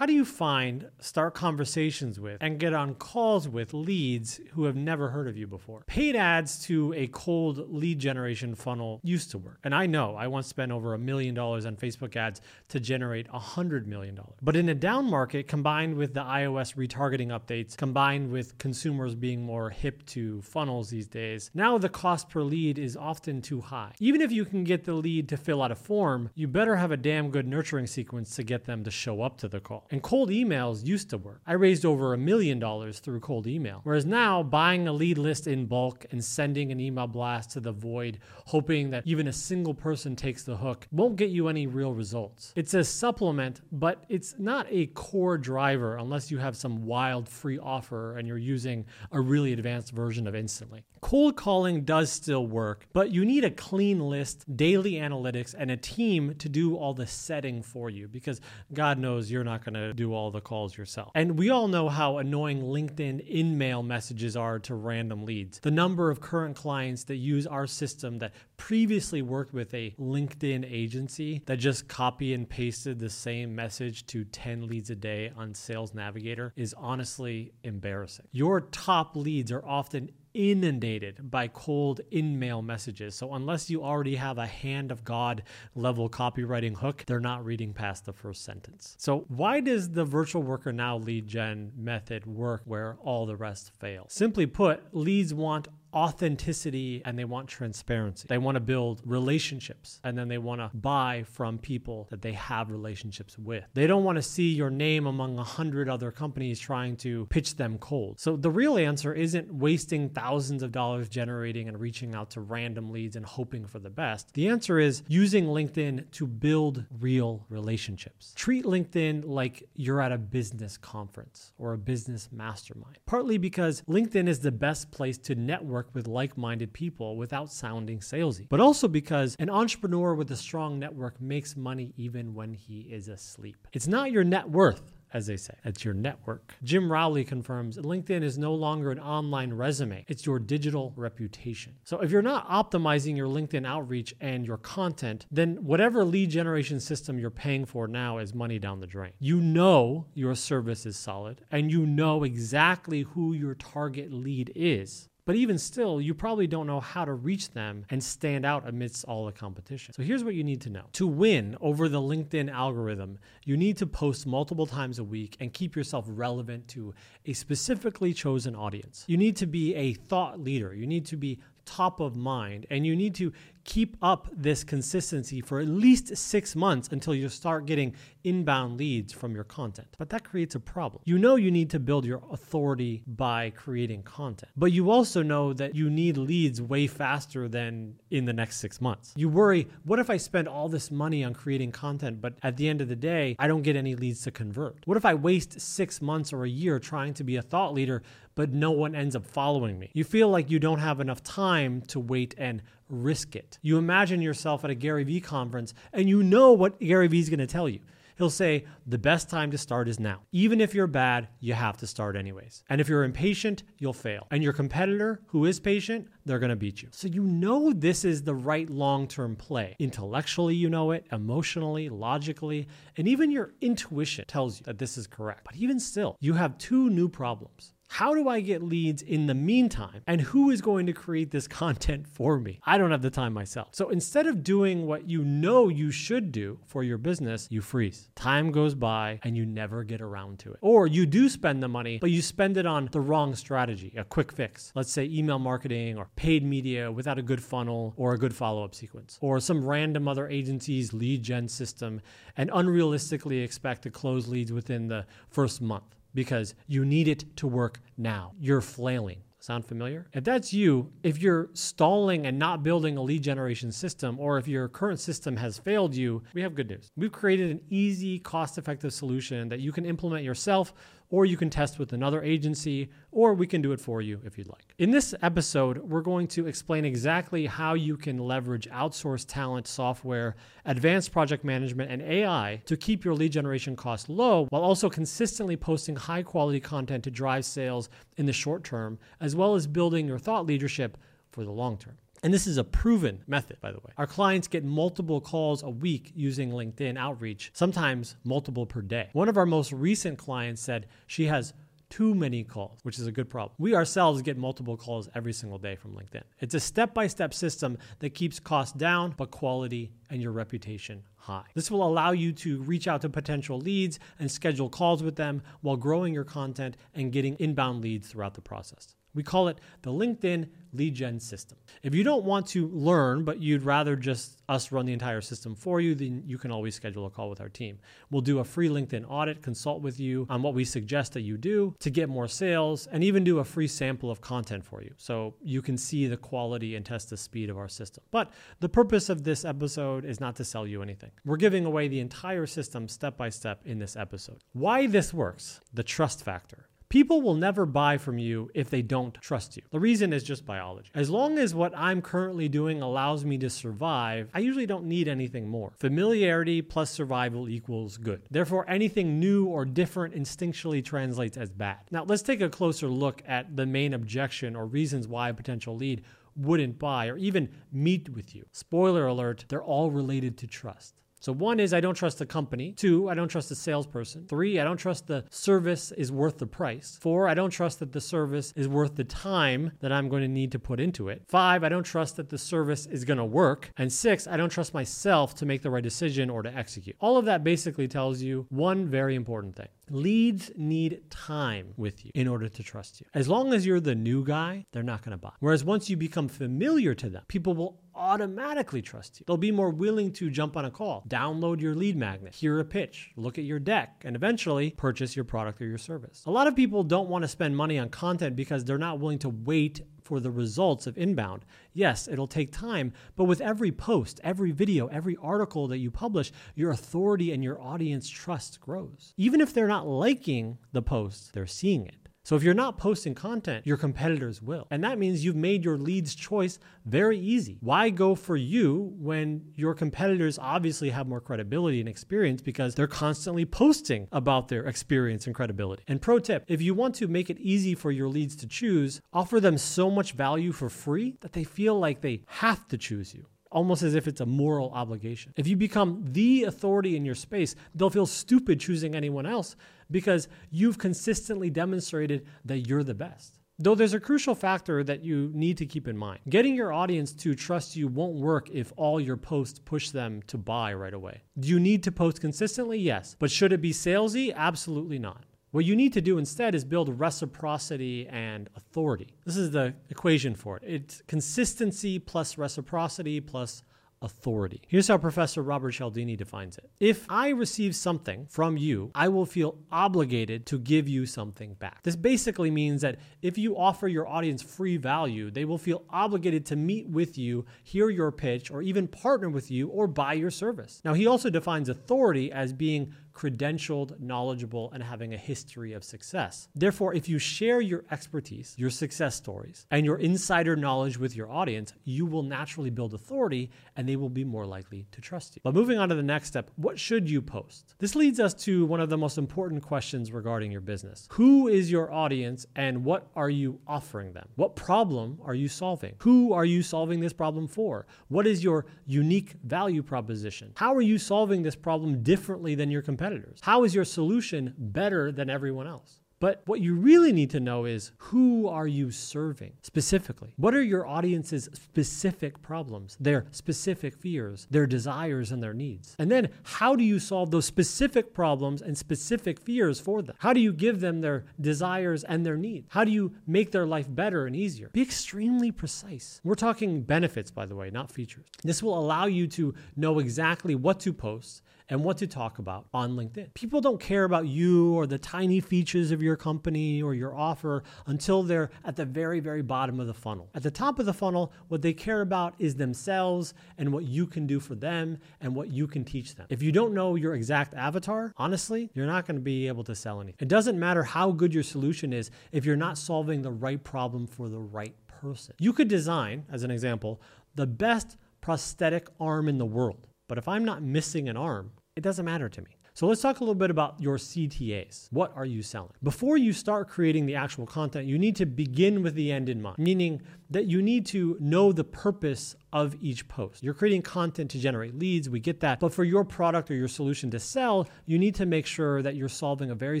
How do you find, start conversations with, and get on calls with leads who have never heard of you before? Paid ads to a cold lead generation funnel used to work. And I know I once spent over a million dollars on Facebook ads to generate a hundred million dollars. But in a down market, combined with the iOS retargeting updates, combined with consumers being more hip to funnels these days, now the cost per lead is often too high. Even if you can get the lead to fill out a form, you better have a damn good nurturing sequence to get them to show up to the call. And cold emails used to work. I raised over a million dollars through cold email. Whereas now, buying a lead list in bulk and sending an email blast to the void, hoping that even a single person takes the hook, won't get you any real results. It's a supplement, but it's not a core driver unless you have some wild free offer and you're using a really advanced version of Instantly. Cold calling does still work, but you need a clean list, daily analytics, and a team to do all the setting for you because God knows you're not going to do all the calls yourself. And we all know how annoying LinkedIn InMail messages are to random leads. The number of current clients that use our system that previously worked with a LinkedIn agency that just copy and pasted the same message to 10 leads a day on Sales Navigator is honestly embarrassing. Your top leads are often inundated by cold InMail messages. So, unless you already have a hand of God level copywriting hook, they're not reading past the first sentence. So, why does the virtual worker now lead gen method work where all the rest fail? Simply put, leads want authenticity and they want transparency. They want to build relationships and then they want to buy from people that they have relationships with. They don't want to see your name among a hundred other companies trying to pitch them cold. So the real answer isn't wasting thousands of dollars generating and reaching out to random leads and hoping for the best. The answer is using LinkedIn to build real relationships. Treat LinkedIn like you're at a business conference or a business mastermind. Partly because LinkedIn is the best place to network with like minded people without sounding salesy, but also because an entrepreneur with a strong network makes money even when he is asleep. It's not your net worth as they say. It's your network. Jim Rowley confirms LinkedIn is no longer an online resume, it's your digital reputation. So if you're not optimizing your LinkedIn outreach and your content, then whatever lead generation system you're paying for now is money down the drain. You know your service is solid and you know exactly who your target lead is. But even still, you probably don't know how to reach them and stand out amidst all the competition. So here's what you need to know. To win over the LinkedIn algorithm, you need to post multiple times a week and keep yourself relevant to a specifically chosen audience. You need to be a thought leader. You need to be top of mind and you need to keep up this consistency for at least six months until you start getting inbound leads from your content. But that creates a problem. You know you need to build your authority by creating content, but you also know that you need leads way faster than in the next six months. You worry, what if I spend all this money on creating content, but at the end of the day, I don't get any leads to convert? What if I waste six months or a year trying to be a thought leader, but no one ends up following me? You feel like you don't have enough time to wait and risk it. You imagine yourself at a Gary Vee conference and you know what Gary Vee is going to tell you. He'll say, the best time to start is now. Even if you're bad, you have to start anyways. And if you're impatient, you'll fail. And your competitor, who is patient, they're to beat you. So you know this is the right long term play. Intellectually, you know it, emotionally, logically, and even your intuition tells you that this is correct. But even still, you have two new problems. How do I get leads in the meantime? And who is going to create this content for me? I don't have the time myself. So instead of doing what you know you should do for your business, you freeze. Time goes by and you never get around to it. Or you do spend the money, but you spend it on the wrong strategy, a quick fix. Let's say email marketing or paid media without a good funnel or a good follow up sequence, or some random other agency's lead gen system and unrealistically expect to close leads within the first month because you need it to work now. You're flailing. Sound familiar? If that's you, if you're stalling and not building a lead generation system, or if your current system has failed you, we have good news. We've created an easy, cost effective solution that you can implement yourself or you can test with another agency, or we can do it for you if you'd like. In this episode, we're going to explain exactly how you can leverage outsourced talent, software, advanced project management, and AI to keep your lead generation costs low while also consistently posting high quality content to drive sales in the short term, as well as building your thought leadership for the long term. And this is a proven method, by the way. Our clients get multiple calls a week using LinkedIn outreach, sometimes multiple per day. One of our most recent clients said she has too many calls, which is a good problem. We ourselves get multiple calls every single day from LinkedIn. It's a step by step system that keeps costs down, but quality and your reputation high. This will allow you to reach out to potential leads and schedule calls with them while growing your content and getting inbound leads throughout the process. We call it the LinkedIn lead gen system. If you don't want to learn, but you'd rather just us run the entire system for you, then you can always schedule a call with our team. We'll do a free LinkedIn audit, consult with you on what we suggest that you do to get more sales, and even do a free sample of content for you so you can see the quality and test the speed of our system. But the purpose of this episode is not to sell you anything. We're giving away the entire system step by step in this episode. Why this works, the trust factor. People will never buy from you if they don't trust you. The reason is just biology. As long as what I'm currently doing allows me to survive, I usually don't need anything more. Familiarity plus survival equals good. Therefore, anything new or different instinctually translates as bad. Now, let's take a closer look at the main objection or reasons why a potential lead wouldn't buy or even meet with you. Spoiler alert, they're all related to trust. So one is I don't trust the company. Two, I don't trust the salesperson. Three, I don't trust the service is worth the price. Four, I don't trust that the service is worth the time that I'm going to need to put into it. Five, I don't trust that the service is going to work. And six, I don't trust myself to make the right decision or to execute. All of that basically tells you one very important thing. Leads need time with you in order to trust you. As long as you're the new guy, they're not going to buy. Whereas once you become familiar to them, people will automatically trust you. They'll be more willing to jump on a call, download your lead magnet, hear a pitch, look at your deck, and eventually purchase your product or your service. A lot of people don't want to spend money on content because they're not willing to wait for the results of inbound. Yes, it'll take time, but with every post, every video, every article that you publish, your authority and your audience trust grows. Even if they're not liking the post, they're seeing it. So if you're not posting content, your competitors will. And that means you've made your leads choice very easy. Why go for you when your competitors obviously have more credibility and experience because they're constantly posting about their experience and credibility? And pro tip, if you want to make it easy for your leads to choose, offer them so much value for free that they feel like they have to choose you almost as if it's a moral obligation. If you become the authority in your space, they'll feel stupid choosing anyone else because you've consistently demonstrated that you're the best. Though there's a crucial factor that you need to keep in mind. Getting your audience to trust you won't work if all your posts push them to buy right away. Do you need to post consistently? Yes. But should it be salesy? Absolutely not. What you need to do instead is build reciprocity and authority. This is the equation for it. It's consistency plus reciprocity plus authority. Here's how Professor Robert Cialdini defines it. If I receive something from you, I will feel obligated to give you something back. This basically means that if you offer your audience free value, they will feel obligated to meet with you, hear your pitch, or even partner with you or buy your service. Now, he also defines authority as being credentialed, knowledgeable, and having a history of success. Therefore, if you share your expertise, your success stories, and your insider knowledge with your audience, you will naturally build authority and they will be more likely to trust you. But moving on to the next step, what should you post? This leads us to one of the most important questions regarding your business. Who is your audience and what are you offering them? What problem are you solving? Who are you solving this problem for? What is your unique value proposition? How are you solving this problem differently than your competitors? Competitors? How is your solution better than everyone else? But what you really need to know is who are you serving specifically? What are your audience's specific problems, their specific fears, their desires, and their needs? And then how do you solve those specific problems and specific fears for them? How do you give them their desires and their needs? How do you make their life better and easier? Be extremely precise. We're talking benefits, by the way, not features. This will allow you to know exactly what to post and what to talk about on LinkedIn. People don't care about you or the tiny features of your company or your offer until they're at the very, very bottom of the funnel. At the top of the funnel, what they care about is themselves and what you can do for them and what you can teach them. If you don't know your exact avatar, honestly, you're not going to be able to sell anything. It doesn't matter how good your solution is if you're not solving the right problem for the right person. You could design, as an example, the best prosthetic arm in the world. But if I'm not missing an arm, it doesn't matter to me. So let's talk a little bit about your CTAs. What are you selling? Before you start creating the actual content, you need to begin with the end in mind, meaning that you need to know the purpose of each post. You're creating content to generate leads, we get that. But for your product or your solution to sell, you need to make sure that you're solving a very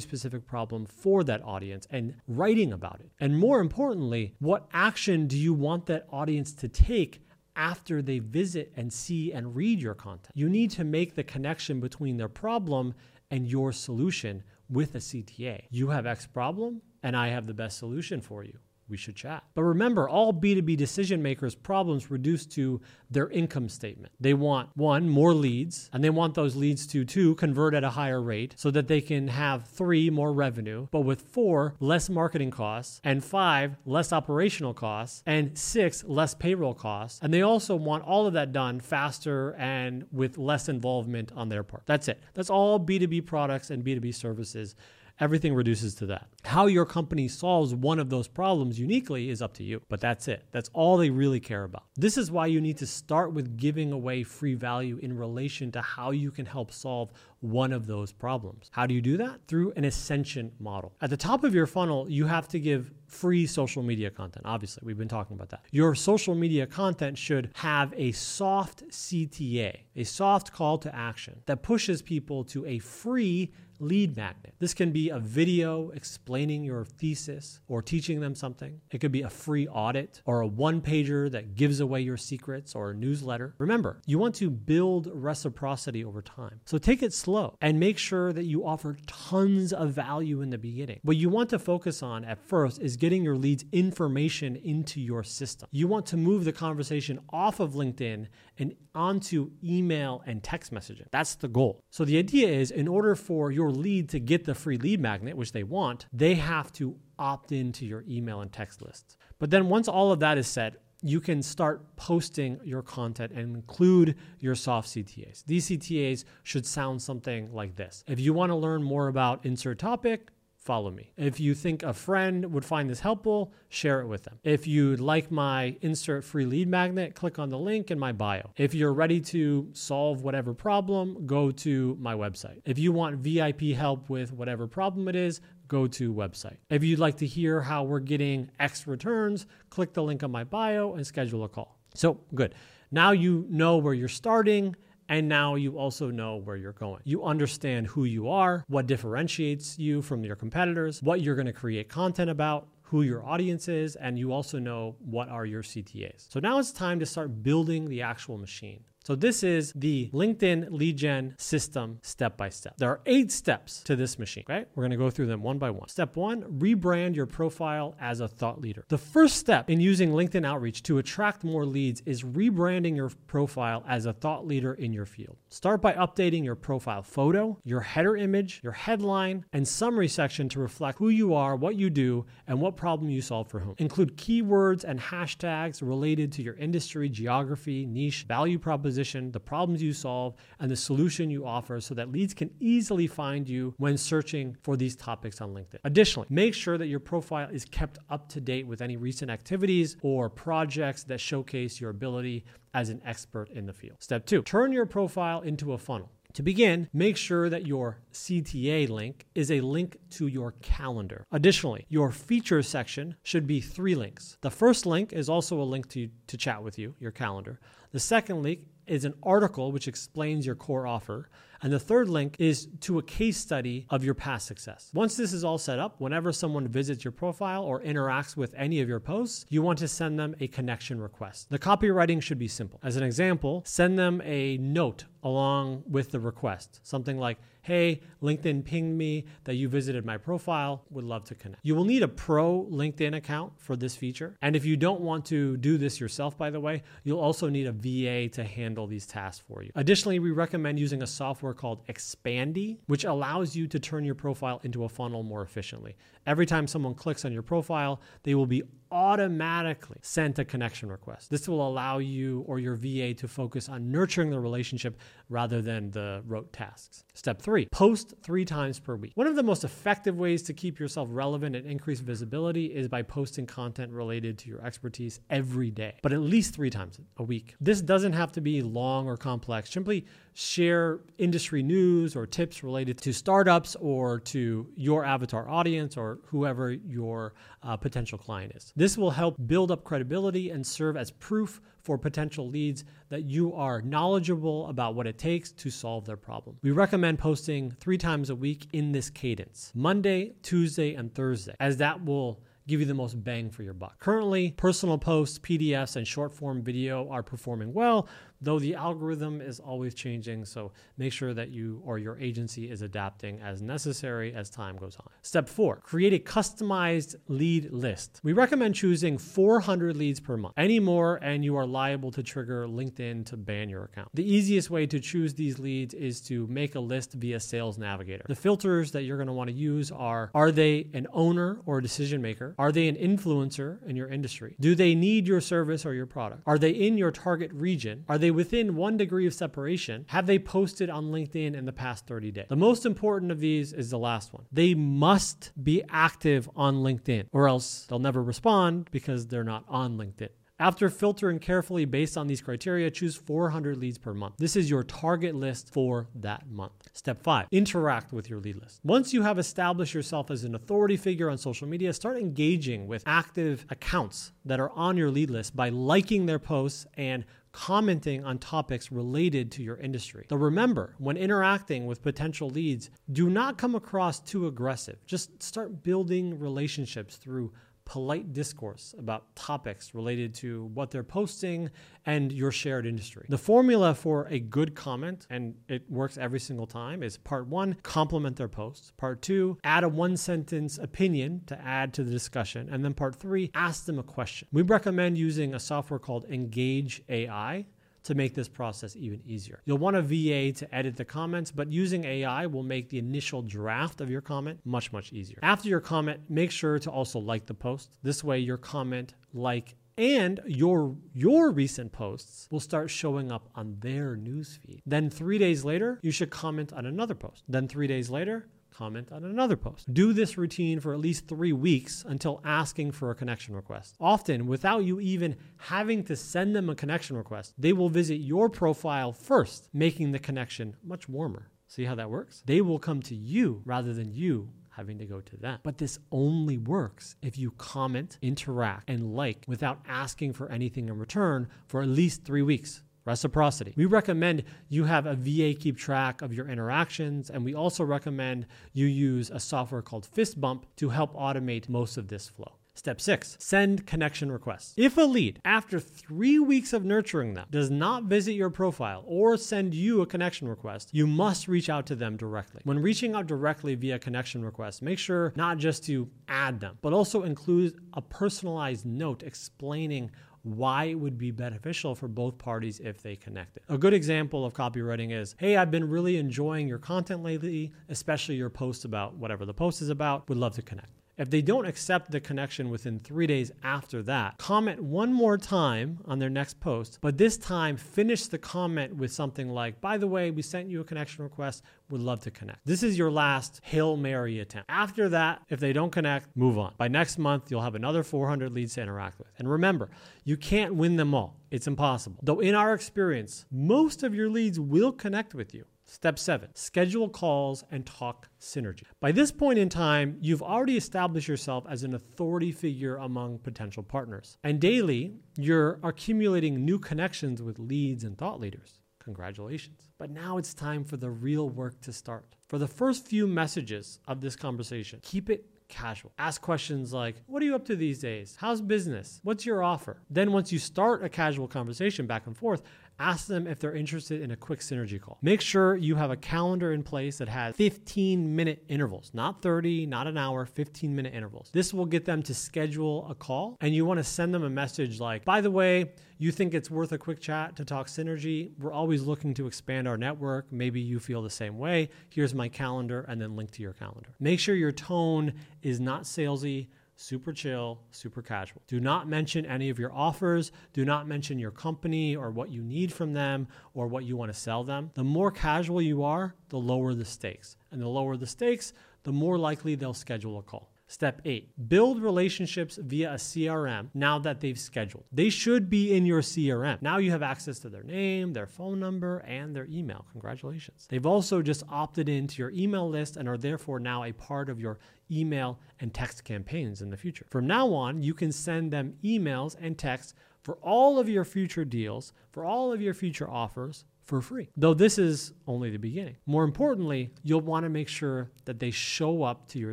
specific problem for that audience and writing about it. And more importantly, what action do you want that audience to take? After they visit and see and read your content, you need to make the connection between their problem and your solution with a CTA. You have X problem, and I have the best solution for you we should chat. But remember, all B2B decision makers' problems reduce to their income statement. They want one, more leads, and they want those leads to two, convert at a higher rate so that they can have three, more revenue, but with four, less marketing costs, and five, less operational costs, and six, less payroll costs. And they also want all of that done faster and with less involvement on their part. That's it. That's all B2B products and B2B services everything reduces to that. How your company solves one of those problems uniquely is up to you, but that's it. That's all they really care about. This is why you need to start with giving away free value in relation to how you can help solve one of those problems. How do you do that? Through an ascension model. At the top of your funnel, you have to give free social media content. Obviously, we've been talking about that. Your social media content should have a soft CTA, a soft call to action that pushes people to a free lead magnet. This can be a video explaining your thesis or teaching them something. It could be a free audit or a one pager that gives away your secrets or a newsletter. Remember, you want to build reciprocity over time. So take it slow and make sure that you offer tons of value in the beginning. What you want to focus on at first is getting your leads information into your system. You want to move the conversation off of LinkedIn and onto email and text messaging. That's the goal. So the idea is in order for your lead to get the free lead magnet, which they want, they have to opt into your email and text lists. But then once all of that is set, you can start posting your content and include your soft CTAs. These CTAs should sound something like this. If you want to learn more about insert topic, follow me. If you think a friend would find this helpful, share it with them. If you'd like my insert free lead magnet, click on the link in my bio. If you're ready to solve whatever problem, go to my website. If you want VIP help with whatever problem it is, go to website. If you'd like to hear how we're getting X returns, click the link on my bio and schedule a call. So, good. Now you know where you're starting and now you also know where you're going. You understand who you are, what differentiates you from your competitors, what you're going to create content about, who your audience is, and you also know what are your CTAs. So now it's time to start building the actual machine. So this is the LinkedIn lead gen system step by step. There are eight steps to this machine, right? We're going to go through them one by one. Step one, rebrand your profile as a thought leader. The first step in using LinkedIn outreach to attract more leads is rebranding your profile as a thought leader in your field. Start by updating your profile photo, your header image, your headline, and summary section to reflect who you are, what you do, and what problem you solve for whom. Include keywords and hashtags related to your industry, geography, niche, value proposition proposition, the problems you solve, and the solution you offer so that leads can easily find you when searching for these topics on LinkedIn. Additionally, make sure that your profile is kept up to date with any recent activities or projects that showcase your ability as an expert in the field. Step two, turn your profile into a funnel. To begin, make sure that your CTA link is a link to your calendar. Additionally, your features section should be three links. The first link is also a link to, to chat with you, your calendar. The second link is an article which explains your core offer. And the third link is to a case study of your past success. Once this is all set up, whenever someone visits your profile or interacts with any of your posts, you want to send them a connection request. The copywriting should be simple. As an example, send them a note along with the request. Something like, hey, LinkedIn pinged me that you visited my profile, would love to connect. You will need a pro LinkedIn account for this feature. And if you don't want to do this yourself, by the way, you'll also need a VA to handle these tasks for you. Additionally, we recommend using a software called Expandi, which allows you to turn your profile into a funnel more efficiently. Every time someone clicks on your profile, they will be automatically sent a connection request. This will allow you or your VA to focus on nurturing the relationship rather than the rote tasks. Step three, post three times per week. One of the most effective ways to keep yourself relevant and increase visibility is by posting content related to your expertise every day, but at least three times a week. This doesn't have to be long or complex. Simply share industry news or tips related to startups or to your avatar audience or whoever your uh, potential client is. This will help build up credibility and serve as proof for potential leads that you are knowledgeable about what it takes to solve their problem. We recommend posting three times a week in this cadence Monday, Tuesday, and Thursday, as that will give you the most bang for your buck. Currently, personal posts, PDFs, and short form video are performing well, though the algorithm is always changing. So make sure that you or your agency is adapting as necessary as time goes on. Step four, create a customized lead list. We recommend choosing 400 leads per month. Any more, and you are liable to trigger LinkedIn to ban your account. The easiest way to choose these leads is to make a list via Sales Navigator. The filters that you're going to want to use are Are they an owner or a decision maker? Are they an influencer in your industry? Do they need your service or your product? Are they in your target region? Are they within one degree of separation? Have they posted on LinkedIn in the past 30 days? The most important of these is the last one. They must be active on LinkedIn, or else they'll never respond because they're not on LinkedIn. After filtering carefully based on these criteria, choose 400 leads per month. This is your target list for that month. Step five, interact with your lead list. Once you have established yourself as an authority figure on social media, start engaging with active accounts that are on your lead list by liking their posts and commenting on topics related to your industry. Though remember, when interacting with potential leads, do not come across too aggressive. Just start building relationships through polite discourse about topics related to what they're posting and your shared industry. The formula for a good comment, and it works every single time, is part one, compliment their post. Part two, add a one sentence opinion to add to the discussion. And then part three, ask them a question. We recommend using a software called Engage AI to make this process even easier. You'll want a VA to edit the comments, but using AI will make the initial draft of your comment much, much easier. After your comment, make sure to also like the post. This way, your comment, like, and your your recent posts will start showing up on their newsfeed. Then 3 days later, you should comment on another post. Then 3 days later, comment on another post. Do this routine for at least three weeks until asking for a connection request. Often, without you even having to send them a connection request, they will visit your profile first, making the connection much warmer. See how that works? They will come to you rather than you having to go to them. But this only works if you comment, interact, and like without asking for anything in return for at least three weeks reciprocity. We recommend you have a VA keep track of your interactions, and we also recommend you use a software called Fistbump to help automate most of this flow. Step six, send connection requests. If a lead, after three weeks of nurturing them, does not visit your profile or send you a connection request, you must reach out to them directly. When reaching out directly via connection request, make sure not just to add them, but also include a personalized note explaining why it would be beneficial for both parties if they connected. A good example of copywriting is Hey, I've been really enjoying your content lately, especially your posts about whatever the post is about. Would love to connect. If they don't accept the connection within three days after that, comment one more time on their next post, but this time finish the comment with something like, by the way, we sent you a connection request, would love to connect. This is your last Hail Mary attempt. After that, if they don't connect, move on. By next month, you'll have another 400 leads to interact with. And remember, you can't win them all. It's impossible. Though in our experience, most of your leads will connect with you. Step seven, schedule calls and talk synergy. By this point in time, you've already established yourself as an authority figure among potential partners. And daily, you're accumulating new connections with leads and thought leaders. Congratulations. But now it's time for the real work to start. For the first few messages of this conversation, keep it casual. Ask questions like, What are you up to these days? How's business? What's your offer? Then, once you start a casual conversation back and forth, ask them if they're interested in a quick synergy call. Make sure you have a calendar in place that has 15 minute intervals, not 30, not an hour, 15 minute intervals. This will get them to schedule a call and you want to send them a message like, by the way, you think it's worth a quick chat to talk synergy? We're always looking to expand our network. Maybe you feel the same way. Here's my calendar and then link to your calendar. Make sure your tone is not salesy super chill, super casual. Do not mention any of your offers. Do not mention your company or what you need from them or what you want to sell them. The more casual you are, the lower the stakes. And the lower the stakes, the more likely they'll schedule a call. Step eight, build relationships via a CRM now that they've scheduled. They should be in your CRM. Now you have access to their name, their phone number, and their email. Congratulations. They've also just opted into your email list and are therefore now a part of your email and text campaigns in the future. From now on, you can send them emails and texts for all of your future deals, for all of your future offers, for free. Though this is only the beginning. More importantly, you'll want to make sure that they show up to your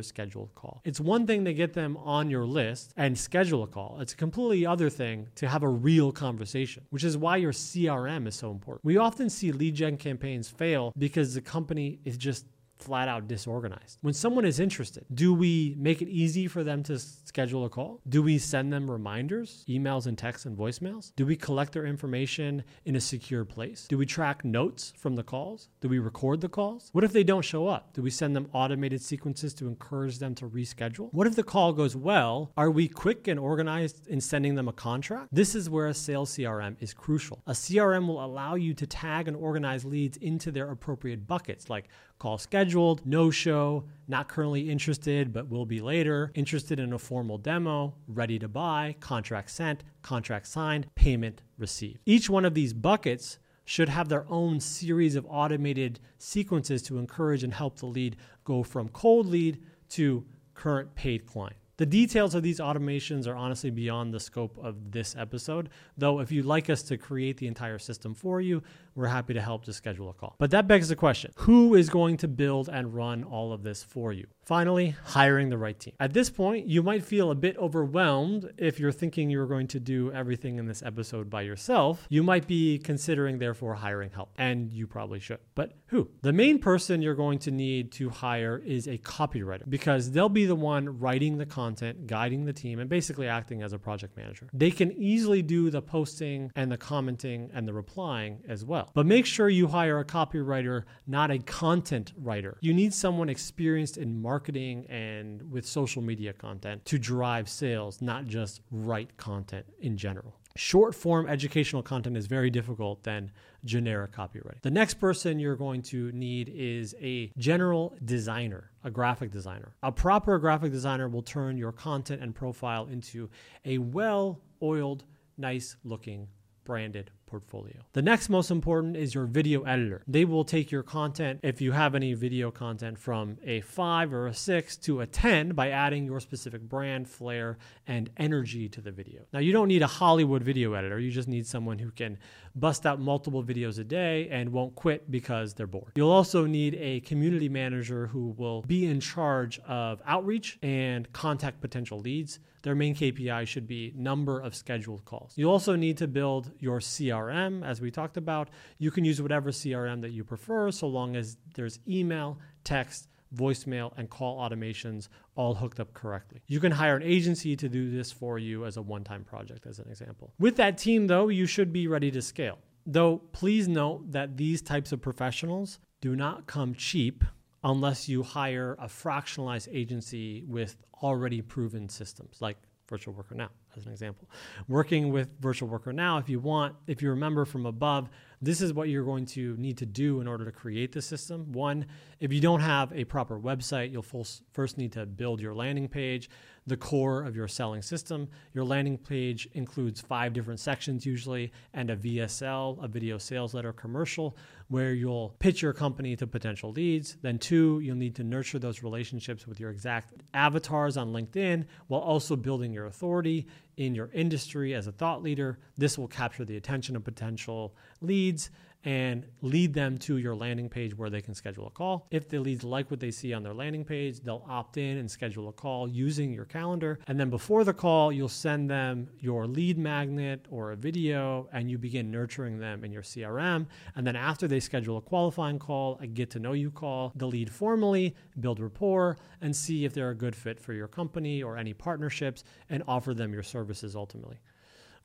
scheduled call. It's one thing to get them on your list and schedule a call. It's a completely other thing to have a real conversation, which is why your CRM is so important. We often see lead gen campaigns fail because the company is just flat out disorganized. When someone is interested, do we make it easy for them to schedule a call? Do we send them reminders, emails and texts and voicemails? Do we collect their information in a secure place? Do we track notes from the calls? Do we record the calls? What if they don't show up? Do we send them automated sequences to encourage them to reschedule? What if the call goes well? Are we quick and organized in sending them a contract? This is where a sales CRM is crucial. A CRM will allow you to tag and organize leads into their appropriate buckets like call scheduled, no show, not currently interested but will be later, interested in a formal demo, ready to buy, contract sent, contract signed, payment received. Each one of these buckets should have their own series of automated sequences to encourage and help the lead go from cold lead to current paid client. The details of these automations are honestly beyond the scope of this episode, though, if you'd like us to create the entire system for you, we're happy to help to schedule a call. But that begs the question who is going to build and run all of this for you? Finally, hiring the right team. At this point, you might feel a bit overwhelmed if you're thinking you're going to do everything in this episode by yourself. You might be considering, therefore, hiring help, and you probably should. But who? The main person you're going to need to hire is a copywriter because they'll be the one writing the content, guiding the team, and basically acting as a project manager. They can easily do the posting and the commenting and the replying as well. But make sure you hire a copywriter, not a content writer. You need someone experienced in marketing marketing and with social media content to drive sales, not just write content in general. Short form educational content is very difficult than generic copywriting. The next person you're going to need is a general designer, a graphic designer. A proper graphic designer will turn your content and profile into a well oiled, nice looking branded portfolio. The next most important is your video editor. They will take your content, if you have any video content, from a five or a six to a 10 by adding your specific brand, flair, and energy to the video. Now, you don't need a Hollywood video editor. You just need someone who can bust out multiple videos a day and won't quit because they're bored. You'll also need a community manager who will be in charge of outreach and contact potential leads. Their main KPI should be number of scheduled calls. You also need to build your CRM, as we talked about. You can use whatever CRM that you prefer, so long as there's email, text, voicemail, and call automations all hooked up correctly. You can hire an agency to do this for you as a one time project, as an example. With that team, though, you should be ready to scale. Though, please note that these types of professionals do not come cheap unless you hire a fractionalized agency with already proven systems like Virtual Worker Now, as an example. Working with Virtual Worker Now, if you want, if you remember from above, this is what you're going to need to do in order to create the system. One, if you don't have a proper website, you'll first need to build your landing page, the core of your selling system. Your landing page includes five different sections usually, and a VSL, a video sales letter commercial, where you'll pitch your company to potential leads. Then, two, you'll need to nurture those relationships with your exact avatars on LinkedIn while also building your authority in your industry as a thought leader. This will capture the attention of potential leads and lead them to your landing page where they can schedule a call. If the leads like what they see on their landing page, they'll opt in and schedule a call using your calendar. And then before the call, you'll send them your lead magnet or a video and you begin nurturing them in your CRM. And then after they schedule a qualifying call, a get to know you call, the lead formally, build rapport, and see if they're a good fit for your company or any partnerships and offer them your services ultimately.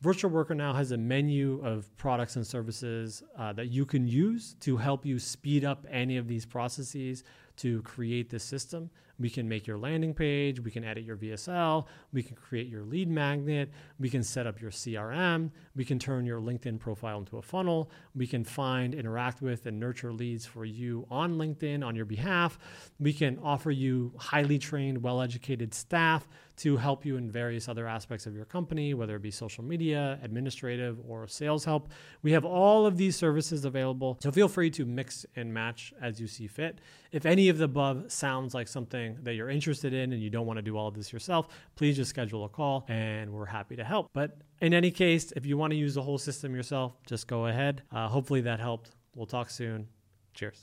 Virtual Worker now has a menu of products and services uh, that you can use to help you speed up any of these processes to create this system. We can make your landing page, we can edit your VSL, we can create your lead magnet, we can set up your CRM, we can turn your LinkedIn profile into a funnel, we can find, interact with, and nurture leads for you on LinkedIn on your behalf. We can offer you highly trained, well educated staff to help you in various other aspects of your company, whether it be social media, administrative, or sales help. We have all of these services available, so feel free to mix and match as you see fit. If any of the above sounds like something that you're interested in and you don't want to do all of this yourself, please just schedule a call and we're happy to help. But in any case, if you want to use the whole system yourself, just go ahead. Uh, hopefully that helped. We'll talk soon. Cheers.